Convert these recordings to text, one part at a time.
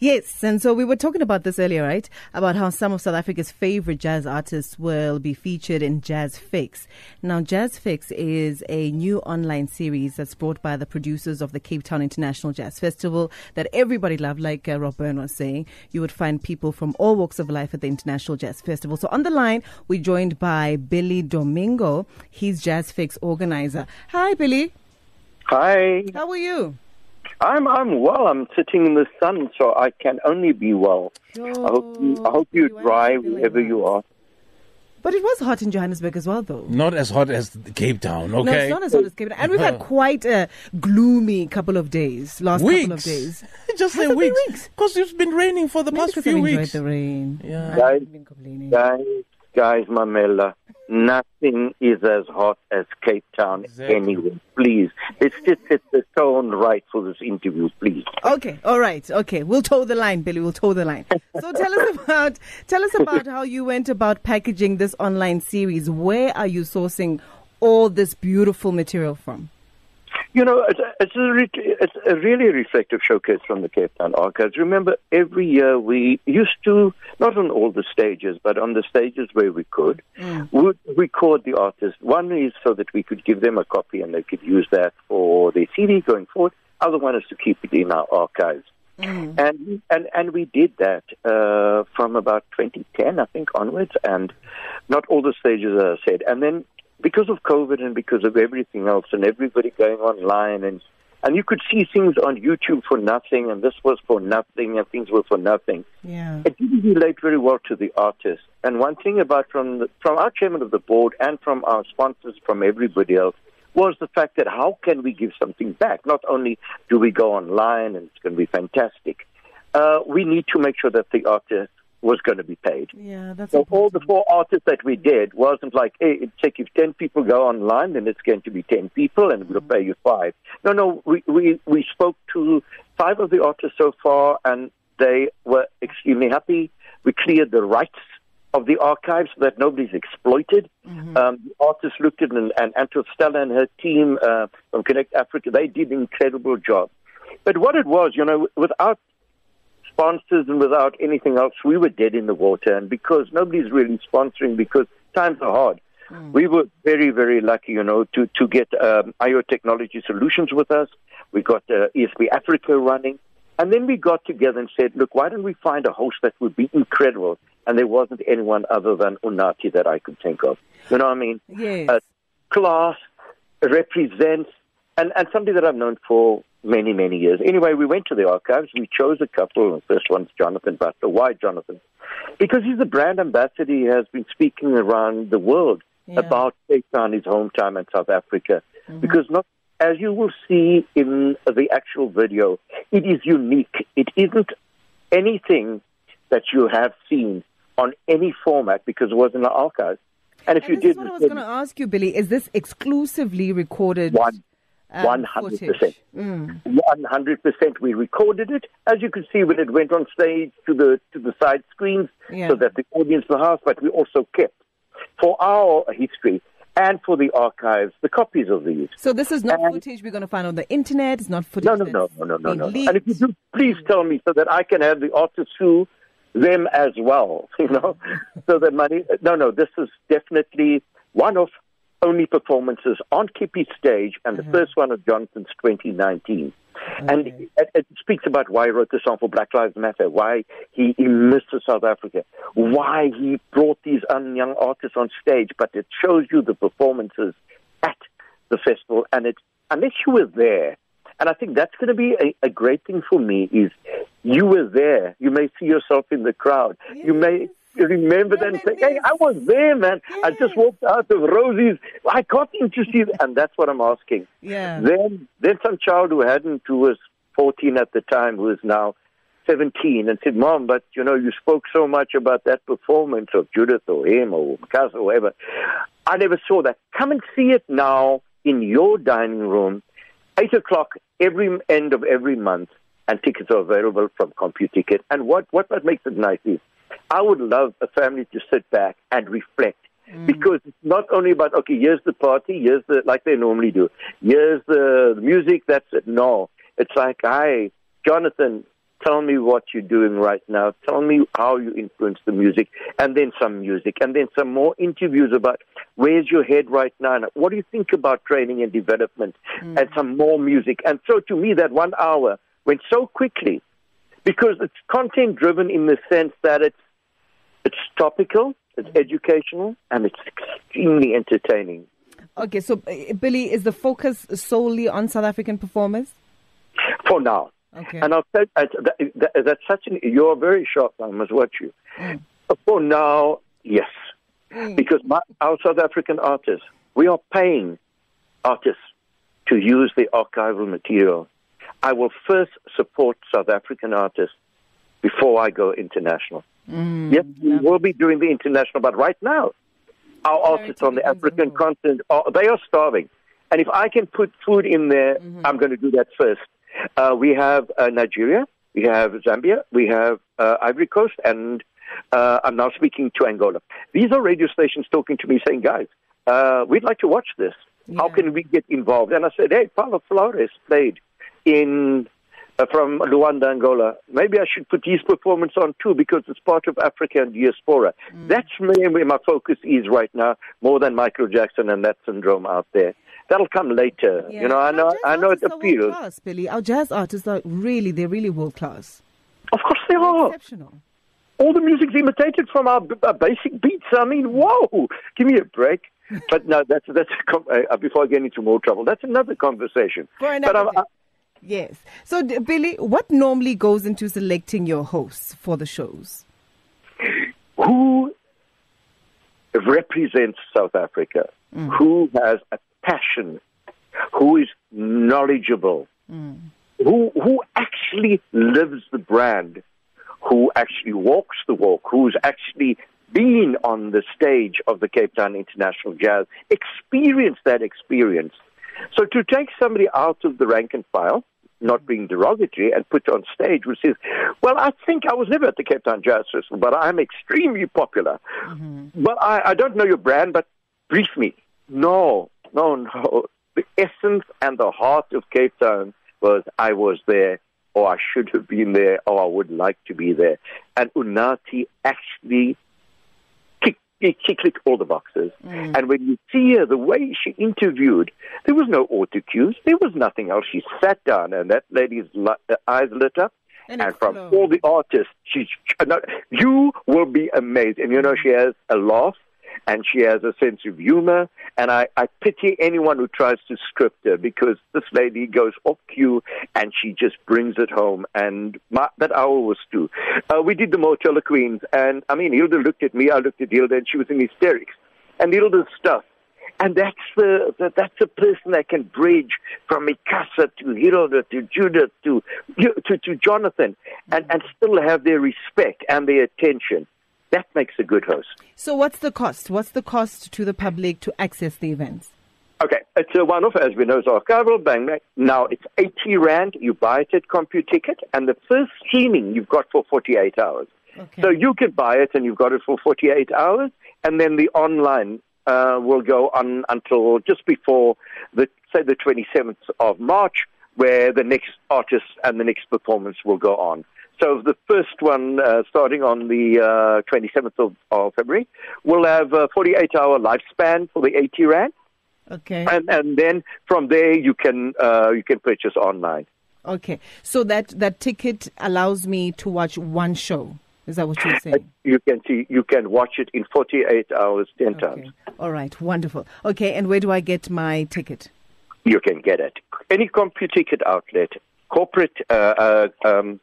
Yes, and so we were talking about this earlier, right? About how some of South Africa's favorite jazz artists will be featured in JazzFix. Now, JazzFix is a new online series that's brought by the producers of the Cape Town International Jazz Festival that everybody loved, like uh, Rob Byrne was saying. You would find people from all walks of life at the International Jazz Festival. So on the line, we're joined by Billy Domingo. He's JazzFix organizer. Hi, Billy. Hi. How are you? I'm I'm well. I'm sitting in the sun, so I can only be well. Oh, I hope you, I oh, hope you you are dry wherever you are. But it was hot in Johannesburg as well, though. Not as hot as Cape Town, okay? No, it's not as hot as Cape Town. And we've had quite a gloomy couple of days, last couple of days. Just Has say weeks. weeks? Because it's been raining for the Maybe past few I've enjoyed weeks. the rain. Yeah. I Guys, haven't been complaining. Guys, guys, Mamela, nothing is as hot as Cape Town Exactly. anywhere. Please, let's just set the tone right for this interview, please. Okay, all right, okay. We'll toe the line, Billy. We'll toe the line. So tell us about tell us about how you went about packaging this online series. Where are you sourcing all this beautiful material from? You know, it's a, it's, a re- it's a really reflective showcase from the Cape Town Archives. Remember, every year we used to, not on all the stages, but on the stages where we could, would record the artists. One is so that we could give them a copy and they could use that for their CD going forward. Other one is to keep it in our archives. And, and and we did that uh, from about 2010, I think, onwards, and not all the stages, as I said. And then because of COVID and because of everything else, and everybody going online, and and you could see things on YouTube for nothing, and this was for nothing, and things were for nothing. Yeah. It didn't relate very well to the artist. And one thing about from the, from our chairman of the board and from our sponsors, from everybody else, was the fact that how can we give something back? Not only do we go online and it's going to be fantastic, uh, we need to make sure that the artist was going to be paid. Yeah, that's So all the four artists that we did wasn't like, hey, it's like if 10 people go online, then it's going to be 10 people and we'll pay you five. No, no, we, we, we spoke to five of the artists so far and they were extremely happy. We cleared the rights of the archives so that nobody's exploited. Um, the artists looked at and, and Antwerp Stella and her team uh, from Connect Africa, they did an incredible job. But what it was, you know, without sponsors and without anything else, we were dead in the water. And because nobody's really sponsoring, because times are hard, we were very, very lucky, you know, to, to get um, IO Technology Solutions with us. We got uh, espAfrika running. And then we got together and said, look, why don't we find a host that would be incredible? And there wasn't anyone other than Unathi that I could think of. You know what I mean? Yes. uh, class, represents, and, and somebody that I've known for many, many years. Anyway, we went to the archives. We chose a couple. The first one's Jonathan Butler. Why Jonathan? Because he's a brand ambassador. He has been speaking around the world Yeah. about Cape Town, his hometown, and South Africa. Mm-hmm. Because not, as you will see in the actual video, it is unique. It isn't anything that you have seen on any format because it was in the archives. And if And you this did, is what I was going to ask you, Billy. Is this exclusively recorded? One. Um, One hundred percent. Mm. One hundred percent. We recorded it, as you can see when it went on stage to the to the side screens, Yeah. so that the audience in the house. But we also kept for our history and for the archives the copies of these. So this is not And- footage we're going to find on the internet. It's not footage. No, no, no, no, no, no, no. leaked. And if you do, please tell me so that I can have the artists sue them as well. You know, so that money. No, no. This is definitely one of only performances on Kippies stage, and the mm-hmm. first one of Johnson's 2019. And it, it speaks about why he wrote the song for Black Lives Matter, why he, misses South Africa, why he brought these un- young artists on stage. But it shows you the performances at the festival, and it unless you were there, and I think that's going to be a, a great thing for me is you were there. You may see yourself in the crowd. You may remember that and say, "Hey, I was there, man. I just walked out of Rosie's. I got in to see." And that's what I'm asking. Yeah. Then, then some child who hadn't, who was 14 at the time, who is now 17, and said, "Mom, but you know, you spoke so much about that performance of Judith or him or Mi Casa or whoever. I never saw that. Come and see it now in your dining room, eight o'clock every end of every month, and tickets are available from CompuTicket. And what what what makes it nice is, I would love a family to sit back and reflect mm. because it's not only about okay, here's the party, here's the like they normally do, here's the music. That's it. No, it's like, hi, Jonathan, Tell me what you're doing right now. Tell me how you influence the music, and then some music, and then some more interviews about where's your head right now, and what do you think about training and development, mm. and some more music. And so, to me, that one hour went so quickly because it's content driven in the sense that it's it's topical, it's educational, and it's extremely entertaining. Okay, so uh, Billy, is the focus solely on South African performers? For now. Okay. And I'll say that, that, that's such an, you're very sharp, I must watch you. For now, yes. Because my, our South African artists, we are paying artists to use the archival material. I will first support South African artists before I go international. yes, we will be doing the international, but right now, our artists on the African continent, are, they are starving. And if I can put food in there, I'm going to do that first. Uh, we have uh, Nigeria, we have Zambia, we have uh, Ivory Coast, and uh, I'm now speaking to Angola. These are radio stations talking to me saying, guys, uh, we'd like to watch this. How can we get involved? And I said, hey, Paulo Flores played in uh, from Luanda, Angola. Maybe I should put his performance on too because it's part of Africa and diaspora. That's where where my focus is right now, more than Michael Jackson and that syndrome out there. That'll come later. Yeah. You know, I know, I know it appeals. world-class, Billy. Our jazz artists are really, they're really world class. Of course they are. Exceptional. All the music's imitated from our, b- our basic beats. I mean, whoa! Give me a break. But no, that's that's a com- uh, before I get into more trouble. That's another conversation. But I'm. Yes. So, d- Billy, what normally goes into selecting your hosts for the shows? who represents South Africa, mm. who has a passion, who is knowledgeable, mm. who who actually lives the brand, who actually walks the walk, who's actually been on the stage of the Cape Town International Jazz, experienced that experience. So to take somebody out of the rank and file, not being derogatory, and put on stage, which says, "Well, I think I was never at the Cape Town Jazz Festival, but I'm extremely popular. Mm-hmm. But I, I don't know your brand, but brief me." No, no, no. The essence and the heart of Cape Town was I was there, or I should have been there, or I would like to be there. And Unathi actually kicked, she clicked all the boxes. And when you see her, the way she interviewed, there was no auto cues. There was nothing else. She sat down, and that lady's li- uh, eyes lit up. And And, from all the artists, she, no, you will be amazed. And you know, she has a laugh and she has a sense of humor. And I, I pity anyone who tries to script her because this lady goes off cue and she just brings it home. And my, that hour was too. Uh, we did the Mahotella Queens, and I mean, Hilda looked at me, I looked at Hilda, and she was in hysterics. And Hilda's stuff. And that's the, the that's a person that can bridge from Mi Casa to Hilda to Judith to to, to Jonathan, and, and still have their respect and their attention. That makes a good host. So, what's the cost? What's the cost to the public to access the events? Okay, it's a one-off, as we know, it's archival, bang, bang. Now, it's 80 Rand. You buy it at CompuTicket, and the first streaming you've got for 48 hours. Okay. So you can buy it, and you've got it for 48 hours, and then the online uh, will go on until just before, the say, the 27th of March, where the next artist and the next performance will go on. So the first one, uh, starting on the uh, 27th of, of February, will have a 48-hour lifespan for the 80 Rand Okay. and and then from there you can uh, you can purchase online. Okay. So that that ticket allows me to watch one show. Is that what you're saying? You can see you can watch it in 48 hours, 10 times. Okay. All right. Wonderful. Okay. And where do I get my ticket? You can get it any CompuTicket outlet, corporate uh, uh, um,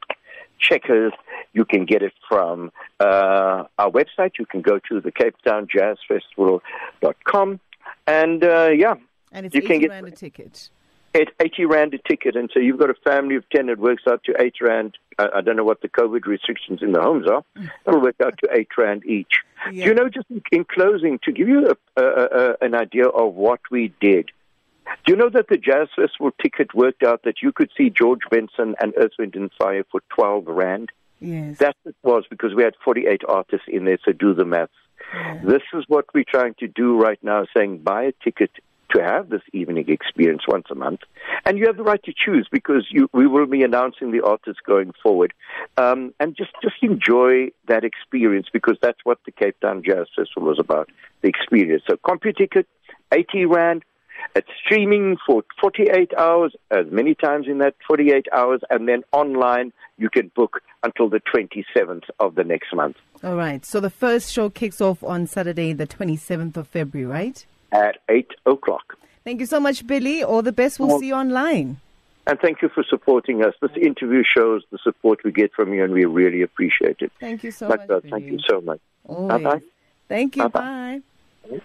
checkers. You can get it from uh, our website. You can go to the Cape Town Jazz Festival.com. and uh, yeah, And it's You 80 can get- rand a ticket. It's 80 Rand a ticket, and so you've got a family of 10, it works out to 8 Rand. I, I don't know what the COVID restrictions in the homes are. It'll work out to 8 Rand each. Yeah. Do you know, just in, in closing, to give you a, a, a, an idea of what we did, do you know that the Jazz Festival ticket worked out that you could see George Benson and Earth, Wind and Fire for 12 Rand? Yes. That it was because we had 48 artists in there, so do the maths. This is what we're trying to do right now, saying buy a ticket to have this evening experience once a month. And you have the right to choose because you, we will be announcing the artists going forward. Um, and just, just enjoy that experience because that's what the Cape Town Jazz Festival was about, the experience. So CompuTicket, 80 Rand, it's streaming for 48 hours, as many times in that 48 hours, and then online you can book until the 27th of the next month. All right. So the first show kicks off on Saturday, the 27th of February, right? At 8 o'clock. Thank you so much, Billy. All the best. We'll Well- see you online. And thank you for supporting us. This interview shows the support we get from you, and we really appreciate it. Thank you so Much much. Thank you so much. Always. Bye-bye. Thank you. Bye-bye. Bye.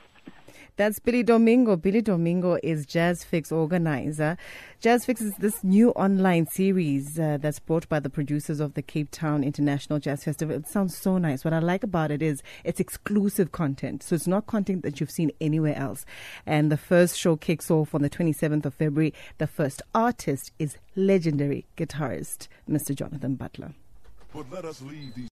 That's Billy Domingo. Billy Domingo is JazzFix organizer. JazzFix is this new online series uh, that's brought by the producers of the Cape Town International Jazz Festival. It sounds so nice. What I like about it is it's exclusive content. So it's not content that you've seen anywhere else. And the first show kicks off on the 27th of February. The first artist is legendary guitarist, Mr. Jonathan Butler. But let us leave these